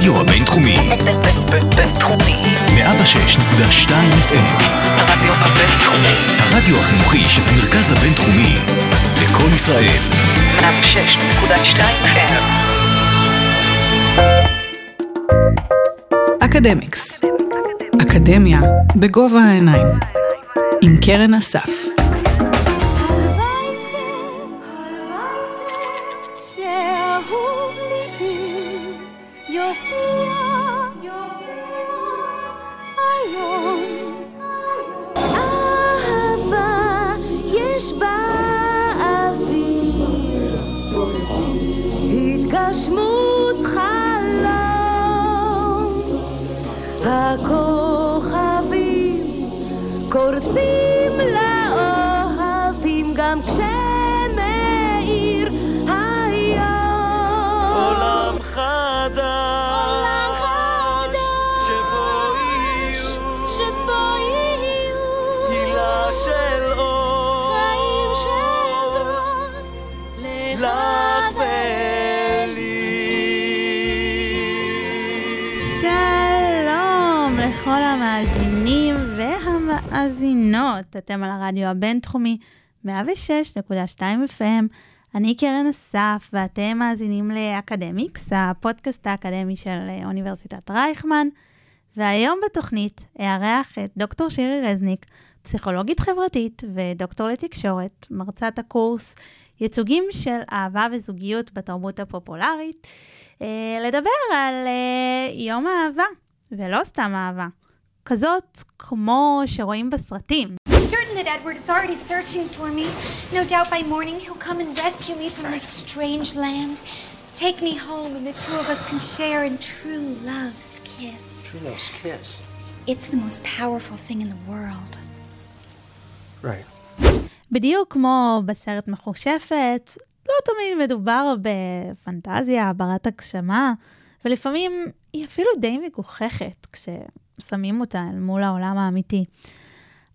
הרדיו הבינתחומי. בינתחומי. 106.2 FM. הרדיו הבינתחומי. הרדיו החינוכי של המרכז הבינתחומי. לקום ישראל. 106.2 FM. אקדמיקס. אקדמיה בגובה העיניים. עם קרן אסף. por ti. והמאזינות. אתם על הרדיו הבינתחומי 106.2 FM. אני קרן אסף, ואתם מאזינים לאקדמיקס, הפודקאסט האקדמי של אה, אוניברסיטת רייכמן. והיום בתוכנית אארח את דוקטור שירי רזניק, פסיכולוגית חברתית ודוקטור לתקשורת, מרצת הקורס ייצוגים של אהבה וזוגיות בתרבות הפופולרית, אה, לדבר על אה, יום האהבה, ולא סתם אהבה, כזאת כמו שרואים בסרטים. certain that Edward is already searching for me. No doubt by morning he'll come and rescue me from this strange land. Take me home and the two of us can share in true love's kiss. True love's kiss. It's the most powerful thing in the world. Right. בדיוק כמו בסרט מחושפת, לא תמיד מדובר בפנטזיה, ברת הגשמה, ולפעמים היא אפילו די מגוחכת כששמים אותה אל מול העולם האמיתי.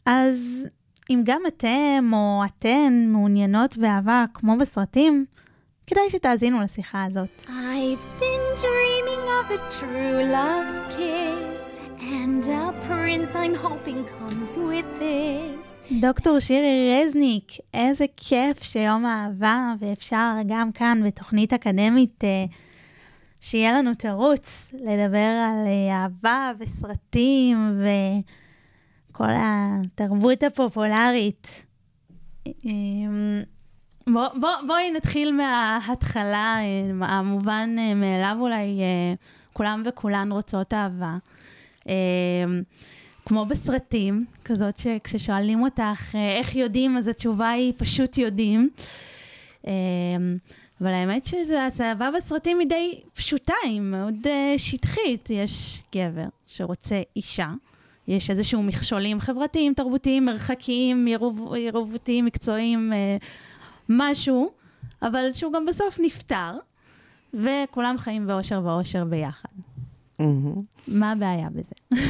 אז אם גם אתם או אתן מעוניינות באהבה כמו בסרטים, כדאי שתאזינו לשיחה הזאת. I've been dreaming of a true love's kiss. And a prince I'm hoping comes with this. דוקטור שירי רזניק, איזה כיף שיום האהבה, ואפשר גם כאן בתוכנית אקדמית אה, שיהיה לנו תירוץ לדבר על אה, אהבה וסרטים וכל התרבות הפופולרית. אה, בוא, בוא, בואי נתחיל מההתחלה, אה, המובן אה, מאליו אולי, כולם וכולן רוצות אהבה. אה, כמו בסרטים, כזאת שכששואלים אותך איך יודעים, אז התשובה היא פשוט יודעים. אבל האמת שהאהבה בסרטים היא די פשוטה, היא מאוד אה, שטחית. יש גבר שרוצה אישה, יש איזשהו מכשולים חברתיים, תרבותיים, מרחקיים, ירוב, ירובותיים, מקצועיים, אה, משהו, אבל שהוא גם בסוף נפטר, וכולם חיים באושר ואושר ביחד. מה הבעיה בזה?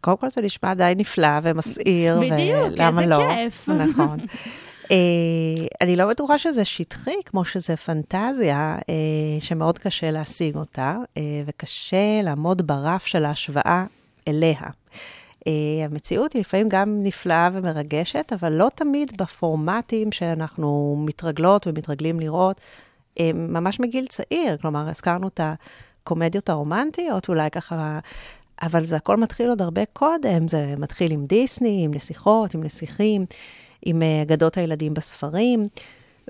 קודם כל זה נשמע די נפלא ומסעיר, בדיוק, ולמה איזה לא? כיף. נכון. אה, אני לא בטוחה שזה שטחי, כמו שזה פנטזיה, אה, שמאוד קשה להשיג אותה, אה, וקשה לעמוד ברף של ההשוואה אליה. המציאות היא לפעמים גם נפלאה ומרגשת, אבל לא תמיד בפורמטים שאנחנו מתרגלות ומתרגלים לראות, ממש מגיל צעיר. כלומר, הזכרנו את הקומדיות הרומנטיות, אולי ככה... אבל זה הכל מתחיל עוד הרבה קודם, זה מתחיל עם דיסני, עם נסיכות, עם נסיכים, עם אה, אגדות הילדים בספרים.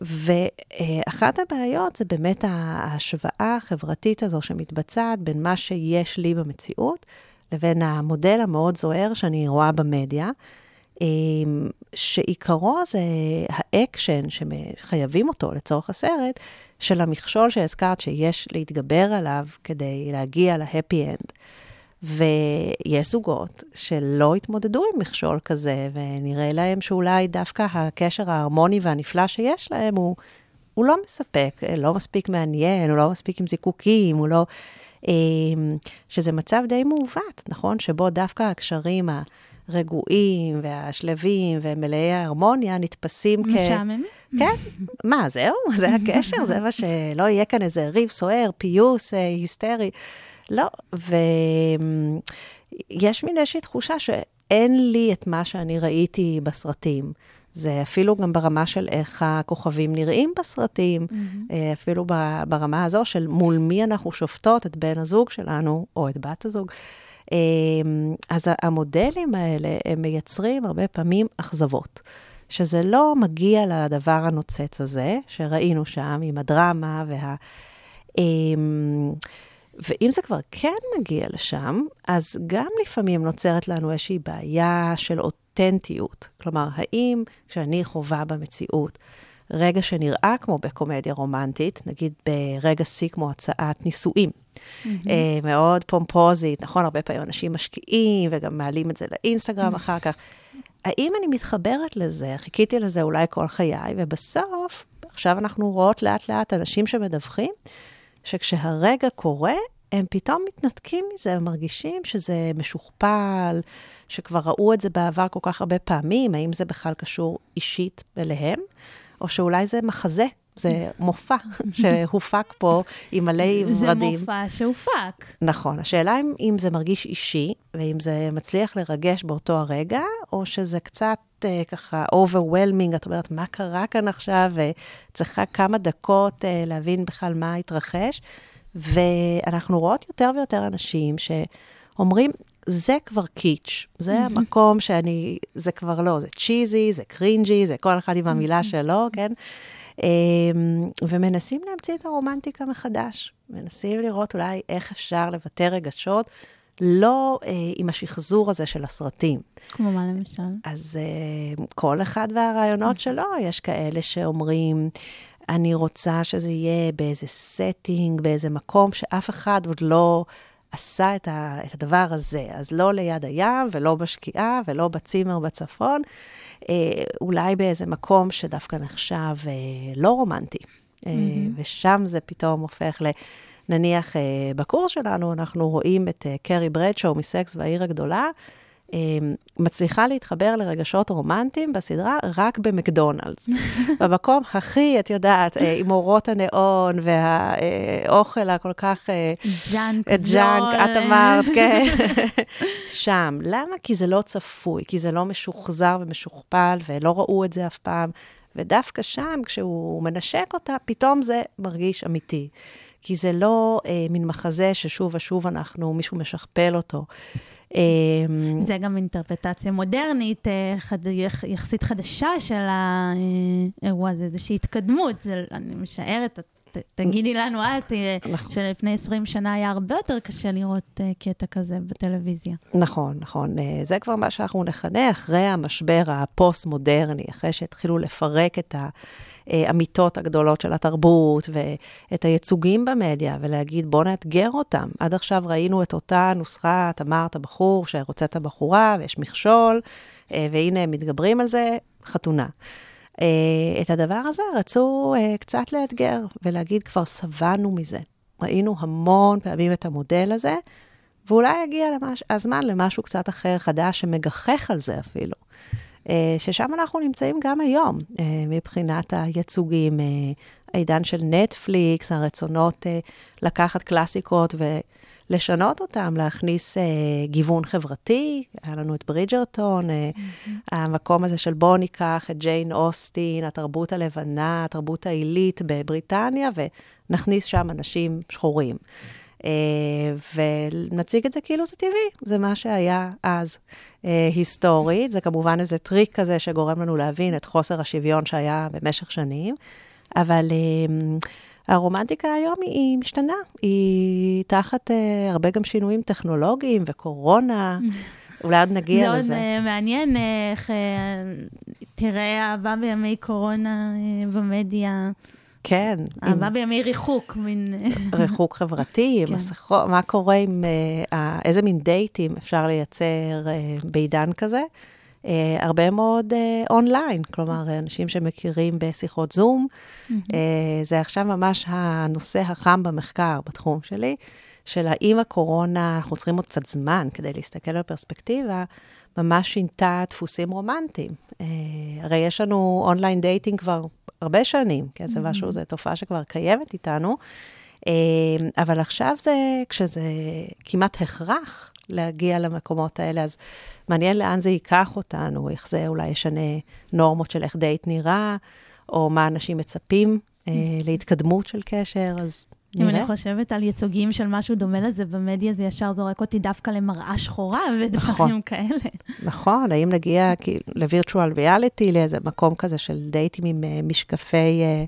ואחת הבעיות זה באמת ההשוואה החברתית הזו שמתבצעת בין מה שיש לי במציאות לבין המודל המאוד זוהר שאני רואה במדיה, אה, שעיקרו זה האקשן שחייבים אותו לצורך הסרט, של המכשול שהזכרת שיש להתגבר עליו כדי להגיע ל happy end. ויש זוגות שלא התמודדו עם מכשול כזה, ונראה להם שאולי דווקא הקשר ההרמוני והנפלא שיש להם הוא, הוא לא מספק, לא מספיק מעניין, הוא לא מספיק עם זיקוקים, הוא לא... שזה מצב די מעוות, נכון? שבו דווקא הקשרים הרגועים והשלווים ומלאי ההרמוניה נתפסים כ... משעממים. כן, מה, זהו? זה הקשר? זה מה שלא יהיה כאן איזה ריב סוער, פיוס אה, היסטרי. לא, ויש מין איזושהי תחושה שאין לי את מה שאני ראיתי בסרטים. זה אפילו גם ברמה של איך הכוכבים נראים בסרטים, mm-hmm. אפילו ברמה הזו של מול מי אנחנו שופטות את בן הזוג שלנו, או את בת הזוג. אה, אז המודלים האלה, הם מייצרים הרבה פעמים אכזבות. שזה לא מגיע לדבר הנוצץ הזה, שראינו שם עם הדרמה וה... ואם זה כבר כן מגיע לשם, אז גם לפעמים נוצרת לנו איזושהי בעיה של אותנטיות. כלומר, האם כשאני חווה במציאות רגע שנראה כמו בקומדיה רומנטית, נגיד ברגע שיא כמו הצעת נישואים, mm-hmm. מאוד פומפוזית, נכון? הרבה פעמים אנשים משקיעים וגם מעלים את זה לאינסטגרם mm-hmm. אחר כך. האם אני מתחברת לזה? חיכיתי לזה אולי כל חיי, ובסוף, עכשיו אנחנו רואות לאט-לאט אנשים שמדווחים, שכשהרגע קורה, הם פתאום מתנתקים מזה, הם מרגישים שזה משוכפל, שכבר ראו את זה בעבר כל כך הרבה פעמים, האם זה בכלל קשור אישית אליהם, או שאולי זה מחזה, זה מופע שהופק פה עם מלא ורדים. זה מופע שהופק. נכון. השאלה אם, אם זה מרגיש אישי, ואם זה מצליח לרגש באותו הרגע, או שזה קצת uh, ככה overwhelming, את אומרת, מה קרה כאן עכשיו, וצריכה כמה דקות uh, להבין בכלל מה התרחש. ואנחנו רואות יותר ויותר אנשים שאומרים, זה כבר קיץ', זה המקום שאני, זה כבר לא, זה צ'יזי, זה קרינג'י, זה כל אחד עם המילה שלו, כן? אמ, ומנסים להמציא את הרומנטיקה מחדש. מנסים לראות אולי איך אפשר לבטא רגשות, לא אה, עם השחזור הזה של הסרטים. כמו מה למשל? אז אה, כל אחד והרעיונות שלו, יש כאלה שאומרים, אני רוצה שזה יהיה באיזה setting, באיזה מקום שאף אחד עוד לא עשה את, ה, את הדבר הזה. אז לא ליד הים, ולא בשקיעה, ולא בצימר בצפון, אה, אולי באיזה מקום שדווקא נחשב אה, לא רומנטי. אה, mm-hmm. ושם זה פתאום הופך ל... נניח אה, בקורס שלנו, אנחנו רואים את אה, קארי ברדשו מסקס והעיר הגדולה, אמ, מצליחה להתחבר לרגשות רומנטיים בסדרה רק במקדונלדס. במקום הכי, את יודעת, אה, עם אורות הניאון והאוכל הכל כך... junk זול. junk, את אמרת, כן. שם. למה? כי זה לא צפוי, כי זה לא משוחזר ומשוכפל, ולא ראו את זה אף פעם. ודווקא שם, כשהוא מנשק אותה, פתאום זה מרגיש אמיתי. כי זה לא אה, מין מחזה ששוב ושוב אנחנו, מישהו משכפל אותו. אמ, זה גם אינטרפטציה מודרנית, אה, חד, יחסית חדשה של האירוע הזה, איזושהי התקדמות, זה, אני משערת, ת, תגידי לנו את, אה, נכון. שלפני 20 שנה היה הרבה יותר קשה לראות uh, קטע כזה בטלוויזיה. נכון, נכון. זה כבר מה שאנחנו נכנה אחרי המשבר הפוסט-מודרני, אחרי שהתחילו לפרק את ה... האמיתות הגדולות של התרבות ואת הייצוגים במדיה, ולהגיד, בוא נאתגר אותם. עד עכשיו ראינו את אותה נוסחה, את אמרת, הבחור שרוצה את הבחורה, ויש מכשול, אה, והנה הם מתגברים על זה, חתונה. אה, את הדבר הזה רצו אה, קצת לאתגר, ולהגיד, כבר שבענו מזה. ראינו המון פעמים את המודל הזה, ואולי יגיע למש... הזמן למשהו קצת אחר, חדש, שמגחך על זה אפילו. אה, ששם אנחנו נמצאים גם היום, אה, מבחינת הייצוגים, אה, העידן של נטפליקס, הרצונות לקחת קלאסיקות ולשנות אותם, להכניס גיוון חברתי. היה לנו את ברידג'רטון, mm-hmm. המקום הזה של בואו ניקח את ג'יין אוסטין, התרבות הלבנה, התרבות העילית בבריטניה, ונכניס שם אנשים שחורים. אה, ונציג את זה כאילו זה טבעי, זה מה שהיה אז אה, היסטורית. זה כמובן איזה טריק כזה שגורם לנו להבין את חוסר השוויון שהיה במשך שנים, אבל... אה, הרומנטיקה היום היא, משתנה, היא תחת uh, הרבה גם שינויים טכנולוגיים וקורונה, אולי עוד נגיע לזה. זה עוד uh, מעניין איך תראה אהבה בימי קורונה במדיה. כן. אהבה עם... בימי ריחוק, מין... ריחוק חברתי, כן. מסכות, מה קורה עם, uh, איזה מין דייטים אפשר לייצר uh, בעידן כזה? Uh, הרבה מאוד אונליין, uh, כלומר, אנשים שמכירים בשיחות זום. Uh, זה עכשיו ממש הנושא החם במחקר בתחום שלי, של האם הקורונה, אנחנו צריכים עוד קצת זמן כדי להסתכל בפרספקטיבה, ממש שינתה דפוסים רומנטיים. Uh, הרי יש לנו online dating כבר הרבה שנים, כן, זה משהו, זו תופעה שכבר קיימת איתנו. אה, אבל עכשיו זה, כשזה כמעט הכרח להגיע למקומות האלה, אז מעניין לאן זה ייקח אותנו, איך זה אולי ישנה נורמות של איך דייט נראה, או מה אנשים מצפים אה, להתקדמות של קשר, אז אם. אני חושבת על ייצוגים של משהו דומה לזה במדיה, זה ישר זורק אותי דווקא למראה שחורה ודברים נכון. כאלה. נכון, האם נגיע לווירטואל ריאליטי, לאיזה מקום כזה של דייטים עם אה, משקפי אה,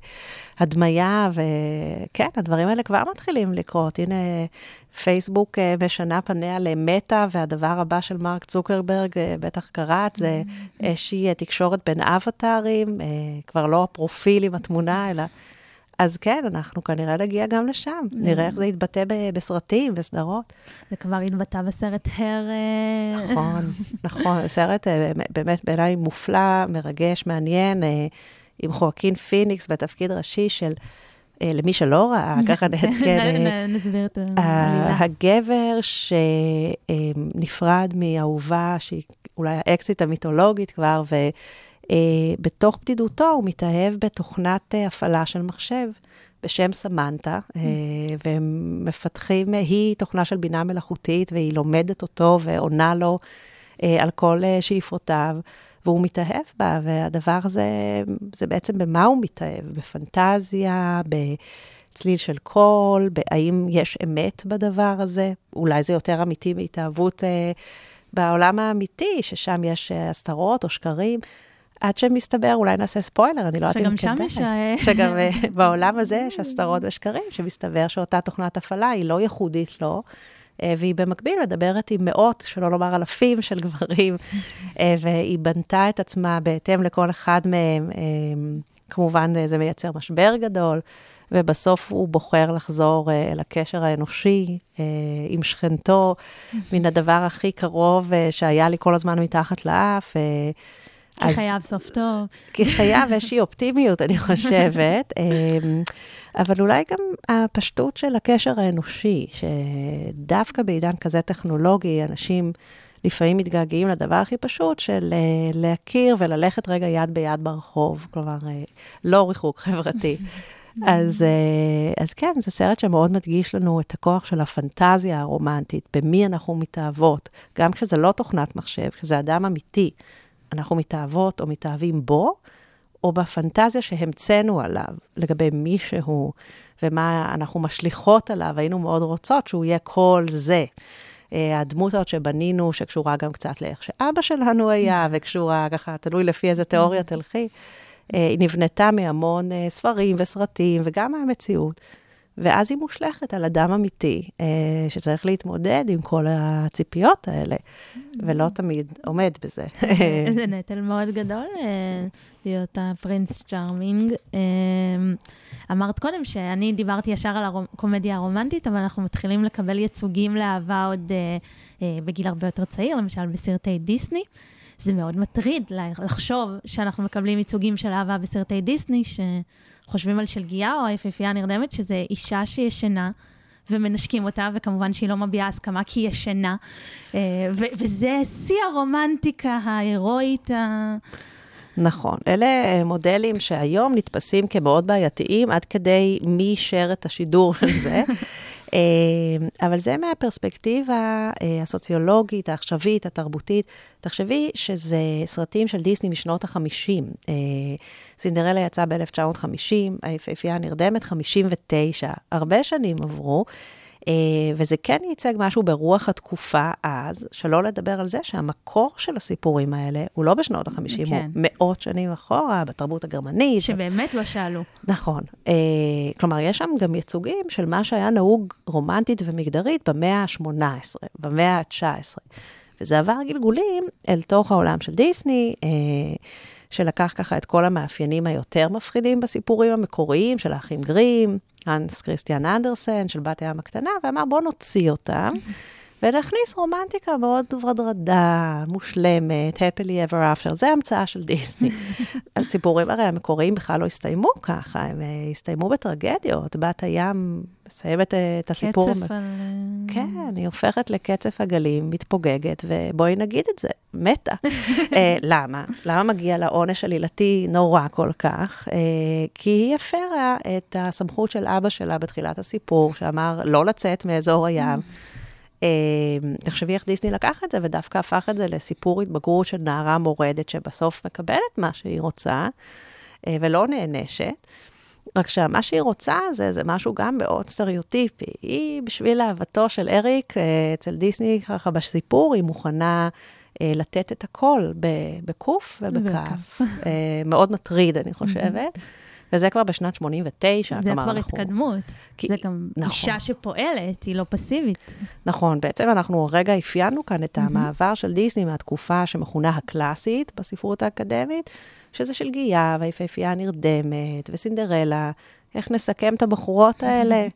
הדמיה, וכן, הדברים האלה כבר מתחילים לקרות. הנה, פייסבוק אה, משנה פניה למטא, והדבר הבא של מרק צוקרברג, בטח קראת, זה איזושהי אה, תקשורת בין אבטארים, כבר לא הפרופיל עם התמונה, אלא... אז כן, אנחנו כנראה נגיע גם לשם. נראה איך זה יתבטא בסרטים, בסדרות. זה כבר התבטא בסרט הר... אה, נכון, נכון, סרט אה, באמת בעיניי מופלא, מרגש, מעניין, אה, עם חואקין פיניקס בתפקיד ראשי של, למי שלא ראה, ככה נעדכן, נ- נסביר את העלילה. הגבר שנפרד מאהובה, שהיא אולי האקסית המיתולוגית כבר, ובתוך בדידותו הוא מתאהב בתוכנת אה, הפעלה של מחשב. בשם סמנטה, אה, והם מפתחים, אה, היא תוכנה של בינה מלאכותית, והיא לומדת אותו ועונה לו אה, על כל אה, שאיפותיו, והוא מתאהב בה, והדבר הזה, זה בעצם במה הוא מתאהב? בפנטזיה, בצליל של קול, האם יש אמת בדבר הזה? אולי זה יותר אמיתי מהתאהבות אה, בעולם האמיתי, ששם יש אה, הסתרות או שקרים. עד שמסתבר, אולי נעשה ספוילר, אני לא יודעת אם שגם כדאי. שם יש, אה, שגם אה, בעולם הזה יש הסתרות ושקרים, שמסתבר שאותה תוכנת הפעלה היא לא ייחודית לו, אה, והיא במקביל מדברת עם מאות, שלא לומר אלפים של גברים, והיא בנתה את עצמה בהתאם לכל אחד מהם. כמובן, זה מייצר משבר גדול, ובסוף הוא בוחר לחזור אל הקשר האנושי עם שכנתו, מן הדבר הכי קרוב שהיה לי כל הזמן מתחת לאף. כי אז- חייב סוף טוב. כי חייב איזושהי אופטימיות, אני חושבת. אמ, אבל אולי גם הפשטות של הקשר האנושי, שדווקא בעידן כזה טכנולוגי, אנשים לפעמים מתגעגעים לדבר הכי פשוט של אה, להכיר וללכת רגע יד ביד ברחוב, כלומר, אה, לא ריחוק חברתי. אז, אה, אז כן, זה סרט שמאוד מדגיש לנו את הכוח של הפנטזיה הרומנטית, במי אנחנו מתאהבות, גם כשזה לא תוכנת מחשב, כשזה אדם אמיתי, אנחנו מתאהבות או מתאהבים בו, או בפנטזיה שהמצאנו עליו, לגבי מי שהוא, ומה אנחנו משליכות עליו, היינו מאוד רוצות שהוא יהיה כל זה. אה, הדמות הזאת שבנינו, שקשורה גם קצת לאיך שאבא שלנו היה, וקשורה ככה, תלוי לפי איזה תיאוריה תלכי, אה, היא נבנתה מהמון אה, ספרים וסרטים, וגם מהמציאות. ואז היא מושלכת על אדם אמיתי, אה, שצריך להתמודד עם כל הציפיות האלה, ולא תמיד עומד בזה. זה נטל מאוד גדול אה, להיות הפרינס צ'ארמינג. אה, אמרת קודם שאני דיברתי ישר על הקומדיה הרומנטית, אבל אנחנו מתחילים לקבל ייצוגים לאהבה עוד אה, אה, בגיל הרבה יותר צעיר, למשל בסרטי דיסני. זה מאוד מטריד לחשוב שאנחנו מקבלים ייצוגים של אהבה בסרטי דיסני, שחושבים על שלגיה או היפהפייה הנרדמת, שזה אישה שישנה. ומנשקים אותה, וכמובן שהיא לא מביעה הסכמה כי היא ישנה. אה, וזה שיא הרומנטיקה ההירואית. ה- נכון, אלה אה, מודלים שהיום נתפסים כמאוד בעייתיים, עד כדי מי אישר את השידור של זה. אה, אבל זה מהפרספקטיבה אה, הסוציולוגית, העכשווית, התרבותית. תחשבי שזה סרטים של דיסני משנות ה-50. סינדרלה יצא ב-1950, היפהפייה הנרדמת, 59. הרבה שנים עברו. Uh, וזה כן ייצג משהו ברוח התקופה אז, שלא לדבר על זה שהמקור של הסיפורים האלה הוא לא בשנות ה-50, כן. הוא מאות שנים אחורה, בתרבות הגרמנית. שבאמת לא שאלו. נכון. Uh, כלומר, יש שם גם ייצוגים של מה שהיה נהוג רומנטית ומגדרית במאה ה-18, במאה ה-19. וזה עבר גלגולים אל תוך העולם של דיסני, uh, שלקח ככה את כל המאפיינים היותר מפחידים בסיפורים המקוריים של האחים גרים, האנס כריסטיאן אנדרסן, של בת הים הקטנה, ואמר, בואו נוציא אותם, ולהכניס רומנטיקה מאוד ורדרדה, מושלמת, happily ever after, זה המצאה של דיסני. הסיפורים הרי המקוריים בכלל לא הסתיימו ככה, הם אה, הסתיימו בטרגדיות. בת הים מסיימת אה, את הסיפור. קצף על... אה, כן, היא הופכת לקצף עגלים, מתפוגגת, ובואי נגיד את זה, מתה. למה? למה מגיע לה עונש עלילתי נורא כל כך? כי היא הפרה את הסמכות של אבא שלה בתחילת הסיפור, שאמר לא לצאת מאזור הים. אה, תחשבי איך דיסני לקח את זה, ודווקא הפך את זה לסיפור התבגרות של נערה מורדת, שבסוף מקבלת מה שהיא רוצה, אה, ולא נענשת. רק שמה שהיא רוצה זה, זה משהו גם מאוד סטריאוטיפי. היא, בשביל אהבתו של אריק, אה, אצל דיסני, ככה בסיפור, היא מוכנה אה, לתת את הכל בקוף ובכף. מאוד מטריד, אני חושבת. וזה כבר בשנת 89. זה כלומר, כבר אנחנו- התקדמות. כי- זה גם נכון. אישה שפועלת, היא לא פסיבית. נכון, בעצם אנחנו רגע אפיינו כאן את המעבר של דיסני מהתקופה שמכונה הקלאסית בספרות האקדמית, שזה של גיאה והיפהפייה הנרדמת וסינדרלה, איך נסכם את הבחורות האלה.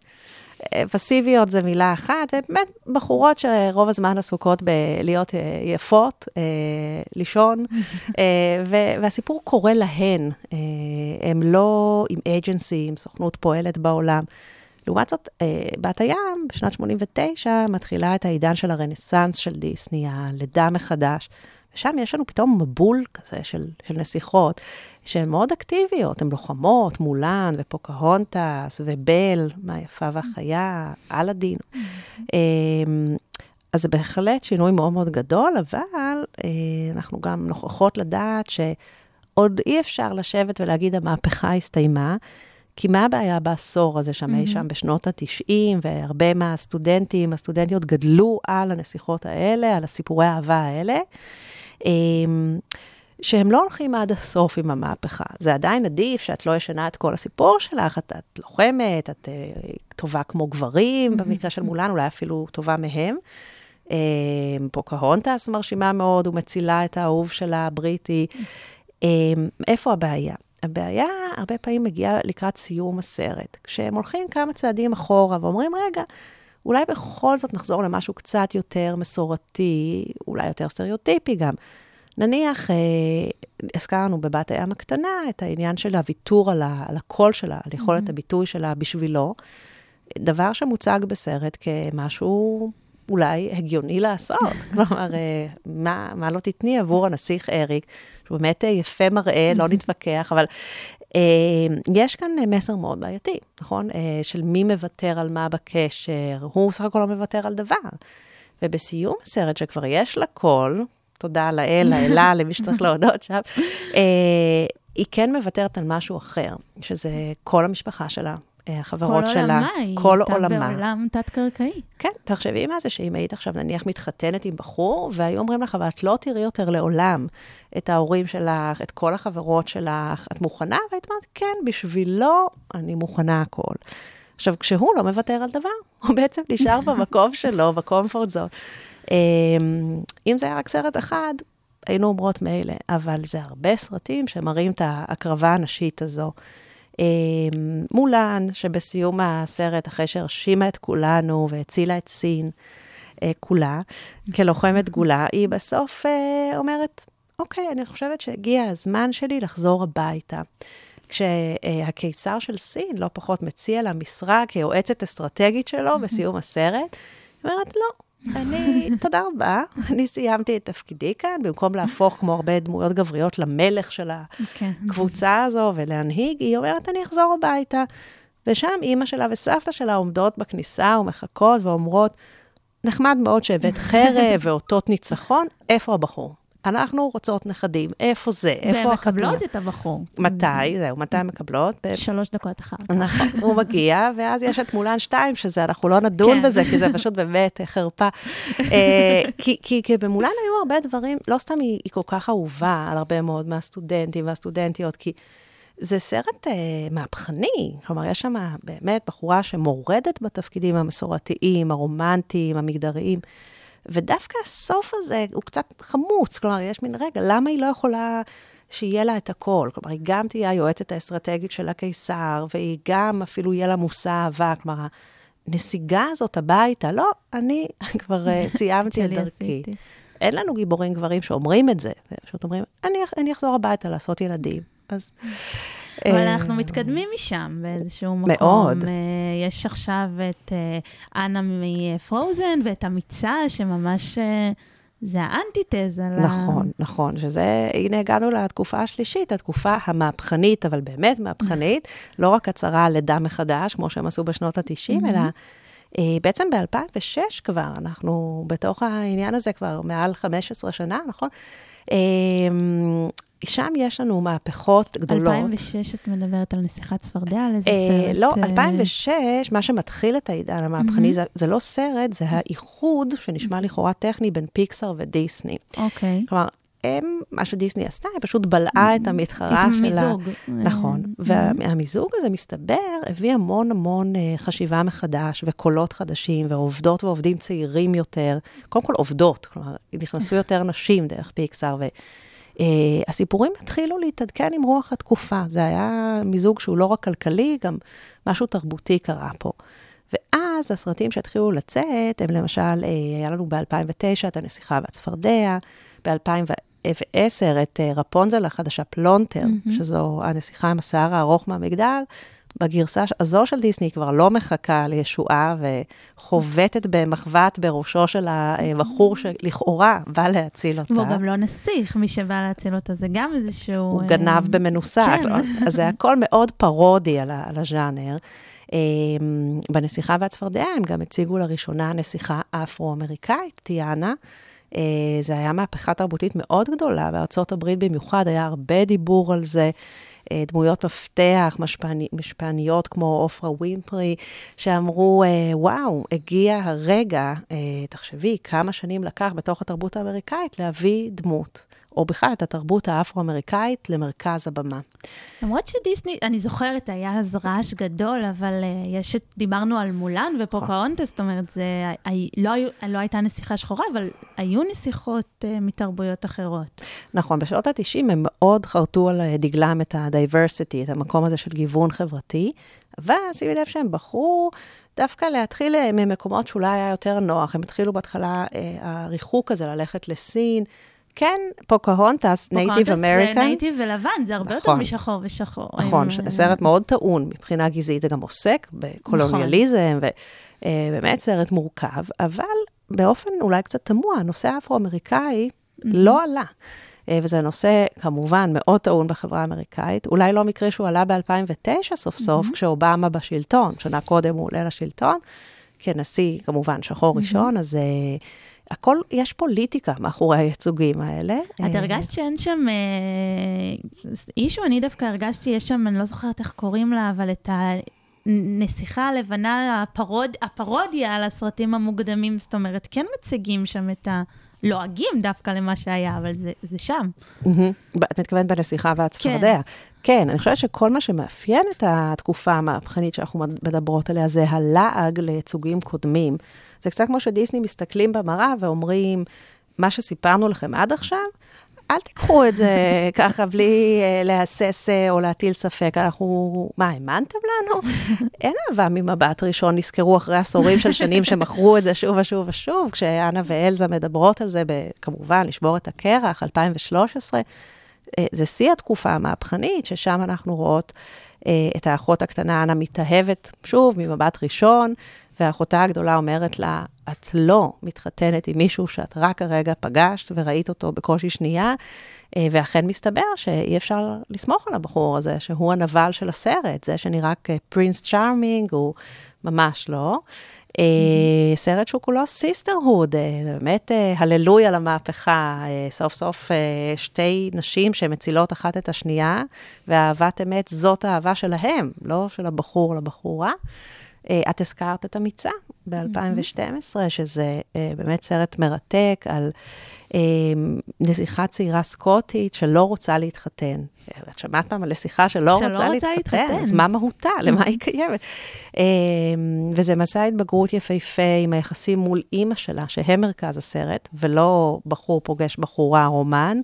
פסיביות זה מילה אחת, ובאמת בחורות שרוב הזמן עסוקות בלהיות אה, יפות, אה, לישון, אה, והסיפור קורה להן. הם לא עם אייג'נסי, עם סוכנות פועלת בעולם. לעומת זאת, בת הים, בשנת 89, מתחילה את העידן של הרנסאנס של דיסני, הלידה מחדש. ושם יש לנו פתאום מבול כזה של, של נסיכות, שהן מאוד אקטיביות, הן לוחמות, מולן ופוקהונטס ובל, מה יפה והחיה, אלאדין. אמ, אז זה בהחלט שינוי מאוד מאוד גדול, אבל אה, אנחנו גם נוכחות לדעת שעוד אי אפשר לשבת ולהגיד המהפכה הסתיימה, כי מה הבעיה בעשור הזה שם, אי שם בשנות ה-90, והרבה מהסטודנטים, הסטודנטיות גדלו על הנסיכות האלה, על הסיפורי האהבה האלה. אמ, שהם לא הולכים עד הסוף עם המהפכה. זה עדיין עדיף שאת לא ישנה את כל הסיפור שלך, את, את לוחמת, את uh, טובה כמו גברים, במקרה של מולן, אולי אפילו טובה מהם. Um, פוקהונטס מרשימה מאוד, ומצילה את האהוב שלה, הבריטי. Um, איפה הבעיה? הבעיה הרבה פעמים מגיעה לקראת סיום הסרט, כשהם הולכים כמה צעדים אחורה ואומרים, רגע, אולי בכל זאת נחזור למשהו קצת יותר מסורתי, אולי יותר סטריאוטיפי גם. נניח, אה, הזכרנו בבת הים הקטנה את העניין של הוויתור על, ה, על הקול שלה, על יכולת הביטוי שלה בשבילו, דבר שמוצג בסרט כמשהו אולי הגיוני לעשות. כלומר, אה, מה, מה לא תתני עבור הנסיך אריק, שהוא באמת אה, יפה מראה, לא נתווכח, אבל יש כאן אה, מסר מאוד בעייתי, נכון? אה, של מי מוותר על מה בקשר, הוא סך הכל לא מוותר על דבר. ובסיום הסרט, שכבר יש לה קול, תודה לאל, לאלה, למי שצריך להודות שם, אה, היא כן מוותרת על משהו אחר, שזה כל המשפחה שלה, אה, החברות כל שלה, עולמה, היא כל הייתה עולמה. בעולם תת-קרקעי. כן, תחשבי מה זה שאם היית עכשיו נניח מתחתנת עם בחור, והיו אומרים לך, אבל את לא תראי יותר לעולם את ההורים שלך, את כל החברות שלך, את מוכנה? והיית אומרת, כן, בשבילו אני מוכנה הכל. עכשיו, כשהוא לא מוותר על דבר, הוא בעצם נשאר במקום שלו, בקומפורט זון. אם זה היה רק סרט אחד, היינו אומרות מילא, אבל זה הרבה סרטים שמראים את ההקרבה הנשית הזו. אה, מולן, שבסיום הסרט, אחרי שהרשימה את כולנו והצילה את סין אה, כולה, כלוחמת דגולה, היא בסוף אה, אומרת, אוקיי, אני חושבת שהגיע הזמן שלי לחזור הביתה. כשהקיסר של סין לא פחות מציע לה משרה כיועצת אסטרטגית שלו בסיום הסרט, היא אומרת, לא, אני, תודה רבה, אני סיימתי את תפקידי כאן, במקום להפוך כמו הרבה דמויות גבריות למלך של כן. הקבוצה הזו ולהנהיג, היא אומרת, אני אחזור הביתה. ושם אימא שלה וסבתא שלה עומדות בכניסה ומחכות ואומרות, נחמד מאוד שהבאת חרב ואותות ניצחון, איפה הבחור? אנחנו רוצות נכדים, איפה זה? איפה והן החתונה? מקבלות את הבחור. מתי? זהו, מתי הן מקבלות? שלוש דקות אחר כך. נכון, הוא מגיע, ואז יש את מולן 2, שזה, אנחנו לא נדון כן. בזה, כי זה פשוט באמת חרפה. אה, כי, במולן היו הרבה דברים, לא סתם היא, היא כל כך אהובה על הרבה מאוד מהסטודנטים והסטודנטיות, כי זה סרט אה, מהפכני. כלומר, יש שם באמת בחורה שמורדת בתפקידים המסורתיים, הרומנטיים, המגדריים. ודווקא הסוף הזה הוא קצת חמוץ, כלומר, יש מין, רגע, למה היא לא יכולה שיהיה לה את הכל? כלומר, היא גם תהיה היועצת האסטרטגית של הקיסר, והיא גם אפילו יהיה לה מושא אהבה, כלומר, הנסיגה הזאת הביתה, לא, אני כבר אה, סיימתי את דרכי. עשיתי. אין לנו גיבורים גברים שאומרים את זה, פשוט אומרים, אני, אני אחזור הביתה לעשות ילדים. אז... אבל אה, אנחנו מתקדמים משם באיזשהו מקום. מאוד. אה, יש עכשיו את אה, אנה מפרוזן ואת אמיצה, שממש... אה, זה האנטיתזה. נכון, נכון, שזה, הנה הגענו לתקופה השלישית, התקופה המהפכנית, אבל באמת מהפכנית, לא רק הצהרה על לידה מחדש, כמו שהם עשו בשנות ה-90, אלא אה, בעצם ב-2006 כבר, אנחנו בתוך העניין הזה כבר מעל 15 שנה, נכון? אה, שם יש לנו מהפכות גדולות. 2006 את מדברת על נסיכת צפרדע, על איזה אה, סרט? לא, אה, 2006, מה שמתחיל את העידן המהפכני, זה, זה לא סרט, זה האיחוד, שנשמע לכאורה טכני, בין פיקסאר ודיסני. אוקיי. כלומר, הם, מה שדיסני עשתה, היא פשוט בלעה את המתחרה את שלה. המיזוג. נכון. אה, והמיזוג הזה, מסתבר, הביא המון המון אה, חשיבה מחדש, וקולות חדשים, ועובדות ועובדים צעירים יותר. קודם כל עובדות, כלומר, נכנסו יותר נשים דרך פיקסאר, והסיפורים התחילו להתעדכן עם רוח התקופה. זה היה מיזוג שהוא לא רק כלכלי, גם משהו תרבותי קרה פה. ואז הסרטים שהתחילו לצאת, הם למשל, אה, היה לנו ב-2009 את הנסיכה והצפרדע, ב-2010 את אה, רפונזל החדשה פלונטר, מהמם. שזו הנסיכה עם השיער הארוך מהמגדל. בגרסה הזו של דיסני היא כבר לא מחכה לישועה וחובטת במחבת בראשו של הבחור שלכאורה בא להציל אותה. והוא גם לא נסיך, מי שבא להציל אותה, זה גם איזשהו... הוא אה, גנב במנוסה. כן. כלומר, אז זה הכל מאוד פרודי על, על הז'אנר. אמ, בנסיכה והצפרדע הם גם הציגו לראשונה נסיכה אפרו-אמריקאית, טיאנה. אה, זה היה מהפכה תרבותית מאוד גדולה, בארצות הברית במיוחד היה הרבה דיבור על זה. אה, דמויות מפתח, משפעני, משפעניות כמו עופרה ווינפרי, שאמרו, אה, וואו, הגיע הרגע, אה, תחשבי, כמה שנים לקח בתוך התרבות האמריקאית להביא דמות, או בכלל את התרבות האפרו-אמריקאית למרכז הבמה. למרות שדיסני, אני זוכרת, היה אז רעש גדול, אבל uh, יש, דיברנו על מולן ופוקהונטס, זאת אומרת, זה הי- לא, היו, לא הייתה נסיכה שחורה, אבל היו נסיכות uh, מתרבויות אחרות. נכון, בשנות ה-90 הם מאוד חרטו על אה, דגלם את ה-diversity, את המקום הזה של גיוון חברתי, אבל שימי לב שהם בחרו דווקא להתחיל אה, ממקומות שאולי היה יותר נוח. הם התחילו בהתחלה, אה, הריחוק הזה, ללכת לסין. כן, פוקהונטס, native פוקהונטס American. זה native ולבן, זה הרבה יותר נכון. משחור ושחור. נכון, הם, אה, סרט מאוד טעון מבחינה גזעית, זה גם עוסק בקולוניאליזם, ובאמת סרט מורכב, אבל באופן אולי קצת תמוה, הנושא האפרו-אמריקאי לא עלה. אה, וזה נושא כמובן מאוד טעון בחברה האמריקאית. אולי לא מקרה שהוא עלה ב-2009 סוף סוף, כשאובמה בשלטון, שנה קודם הוא עולה לשלטון, כנשיא, כמובן, שחור ראשון, אז אה, הכל, יש פוליטיקה מאחורי הייצוגים האלה. את אה, הרגשת שאין שם אה, אישו? אני דווקא הרגשתי, יש שם, אני לא זוכרת איך קוראים לה, אבל את הנסיכה הלבנה, הפרוד, הפרודיה על הסרטים המוקדמים, זאת אומרת, כן מציגים שם את ה... לועגים דווקא למה שהיה, אבל זה, זה שם. ב- את מתכוונת בנסיכה והצפרדע. כן. כן, אני חושבת שכל מה שמאפיין את התקופה המהפכנית שאנחנו מדברות עליה, זה הלעג לייצוגים קודמים. זה קצת כמו שדיסני מסתכלים במראה ואומרים, מה שסיפרנו לכם עד עכשיו, אל תיקחו את זה ככה בלי אה, להסס אה, או להטיל ספק. אנחנו, מה, האמנתם לנו? אין אהבה ממבט ראשון, נזכרו אחרי עשורים של שנים שמכרו את זה שוב ושוב ושוב, כשאנה ואלזה מדברות על זה, כמובן, לשבור את הקרח, 2013. אה, זה שיא התקופה המהפכנית, ששם אנחנו רואות את האחות הקטנה, אנה, מתאהבת, שוב, ממבט ראשון, ואחותה הגדולה אומרת לה, את לא מתחתנת עם מישהו שאת רק הרגע פגשת וראית אותו בקושי שנייה, אה, ואכן מסתבר שאי אפשר לסמוך על הבחור הזה, שהוא הנבל של הסרט, זה שנראה כ Prince Charming, הוא ממש לא. אה, סרט שהוא כולו sisterhood, באמת אה, הללויה למהפכה, אה, סוף סוף אה, שתי נשים שמצילות אחת את השנייה, ואהבת אמת זאת האהבה שלהם, לא של הבחור לבחורה. אה, את הזכרת את אמיצה ב-2012, שזה אה, באמת סרט מרתק על אה, נסיכה צעירה סקוטית שלא רוצה להתחתן. את שמעת פעם על נסיכה שלא רוצה רוצה להתחתן, להתחתן. אז מה מהותה? למה היא קיימת? וזה מסע התבגרות יפהפה עם היחסים מול אימא שלה, שהם מרכז הסרט, ולא בחור פוגש בחורה רומן,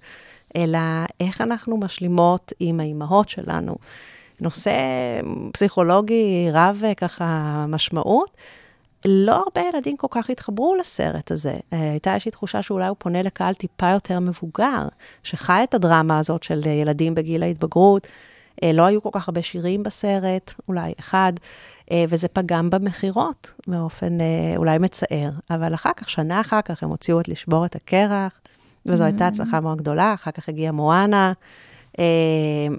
אלא איך אנחנו משלימות עם האימהות שלנו. נושא פסיכולוגי רב אה, ככה משמעות, לא הרבה ילדים כל כך התחברו לסרט הזה. אה, הייתה איזושהי תחושה שאולי הוא פונה לקהל טיפה יותר מבוגר, שחי את הדרמה הזאת של אה, ילדים בגיל ההתבגרות. לא היו כל כך הרבה שירים בסרט, אולי אחד, וזה פגם במכירות באופן אולי מצער. אבל אחר כך, שנה אחר כך, הם הוציאו את לשבור את הקרח, וזו הייתה הצלחה מאוד גדולה, אחר כך הגיעה מואנה. אה,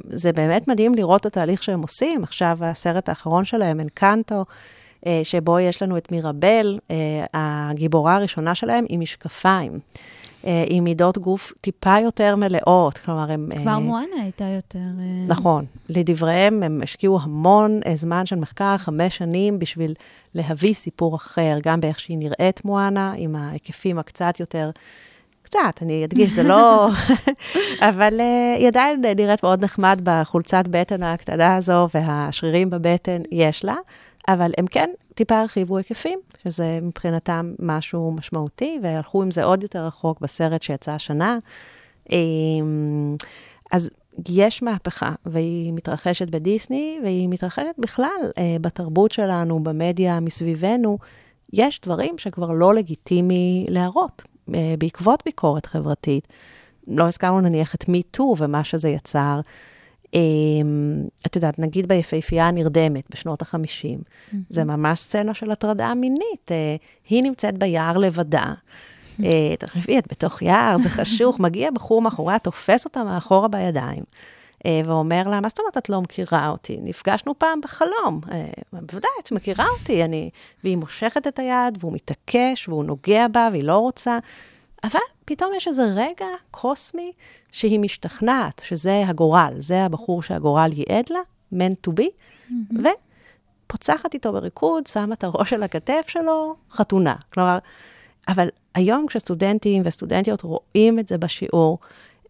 זה באמת מדהים לראות את התהליך שהם עושים. עכשיו, הסרט האחרון שלהם, אנקנטו, אה, שבו יש לנו את מירבל, אה, הגיבורה הראשונה שלהם, עם משקפיים. אה, עם מידות גוף טיפה יותר מלאות, כלומר, הם... כבר אה, מואנה הייתה יותר... אה, נכון. לדבריהם, הם השקיעו המון זמן של מחקר, חמש שנים, בשביל להביא סיפור אחר, גם באיך שהיא נראית מואנה, עם ההיקפים הקצת יותר... קצת, אני אדגיש, זה לא... אבל uh, היא עדיין נראית מאוד נחמד בחולצת בטן הקטנה הזו, והשרירים בבטן יש לה, אבל הם כן טיפה הרחיבו היקפים, שזה מבחינתם משהו משמעותי, והלכו עם זה עוד יותר רחוק בסרט שיצא השנה. אמ, אז יש מהפכה, והיא מתרחשת בדיסני, והיא מתרחשת בכלל אה, בתרבות שלנו, במדיה מסביבנו. יש דברים שכבר לא לגיטימי להראות, אה, בעקבות ביקורת חברתית. לא הזכרנו נניח את MeToo ומה שזה יצר. אה, את יודעת, נגיד ביפהפייה הנרדמת בשנות ה-50, mm-hmm. זה ממש סצנה של הטרדה מינית. אה, היא נמצאת ביער לבדה. אה, תחשבי, את בתוך יער, זה חשוך, מגיע בחור מאחוריה, תופס אותה מאחורה בידיים, אה, ואומר לה, מה זאת אומרת את לא מכירה אותי? נפגשנו פעם בחלום. אה, בוודאי, את מכירה אותי. אני... והיא מושכת את היד, והוא מתעקש, והוא נוגע בה, והיא לא רוצה. אבל פתאום יש איזה רגע קוסמי שהיא משתכנעת, שזה הגורל, זה הבחור שהגורל ייעד לה, meant to be, mm-hmm. ופוצחת איתו בריקוד, שמה את הראש על הכתף שלו, חתונה. כלומר, אבל היום כשסטודנטים וסטודנטיות רואים את זה בשיעור,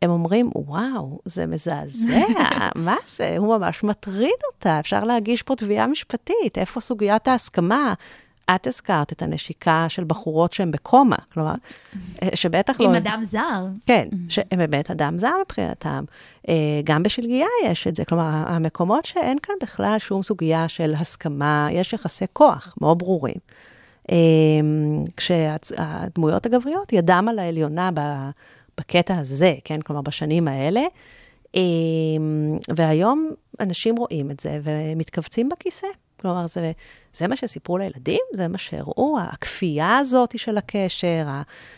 הם אומרים, וואו, זה מזעזע, מה זה? הוא ממש מטריד אותה, אפשר להגיש פה תביעה משפטית, איפה סוגיית ההסכמה? את הזכרת את הנשיקה של בחורות שהן בקומה, כלומר, שבטח לא... עם אדם זר. כן, שהם באמת אדם זר מבחינתם. אה, גם בשלגיה יש את זה, כלומר, המקומות שאין כאן בכלל שום סוגיה של הסכמה, יש יחסי כוח מאוד ברורים. אה, כשהדמויות הגבריות, ידם על העליונה בקטע הזה, כן? כלומר, בשנים האלה. אה, והיום אנשים רואים את זה ומתכווצים בכיסא. כלומר, זה, זה מה שסיפרו לילדים, זה מה שהראו, הכפייה הזאת של הקשר,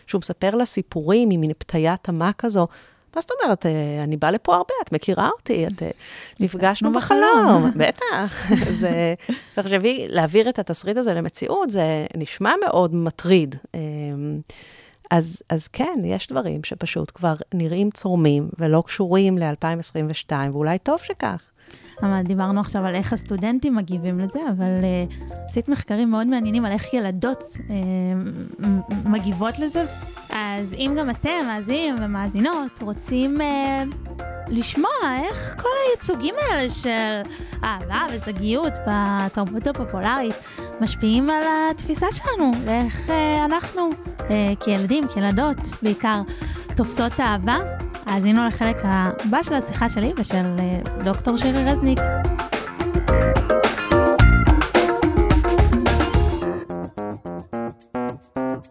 שהוא מספר לה סיפורים עם מין פתיית תמה כזו. מה זאת אומרת, אני באה לפה הרבה, את מכירה אותי, את נפגשנו בחלום. בטח. זה, תחשבי, להעביר את התסריט הזה למציאות, זה נשמע מאוד מטריד. אז, אז כן, יש דברים שפשוט כבר נראים צורמים ולא קשורים ל-2022, ואולי טוב שכך. אבל דיברנו עכשיו על איך הסטודנטים מגיבים לזה, אבל uh, עשית מחקרים מאוד מעניינים על איך ילדות uh, מגיבות לזה. אז אם גם אתם, מאזינים ומאזינות, רוצים uh, לשמוע איך כל הייצוגים האלה של אהבה וזגיות בתרבות הפופולרית משפיעים על התפיסה שלנו, לאיך uh, אנחנו, uh, כילדים, כילדות בעיקר, תופסות אהבה? האזינו לחלק הבא של השיחה שלי ושל אה, דוקטור שירי רזניק. thank you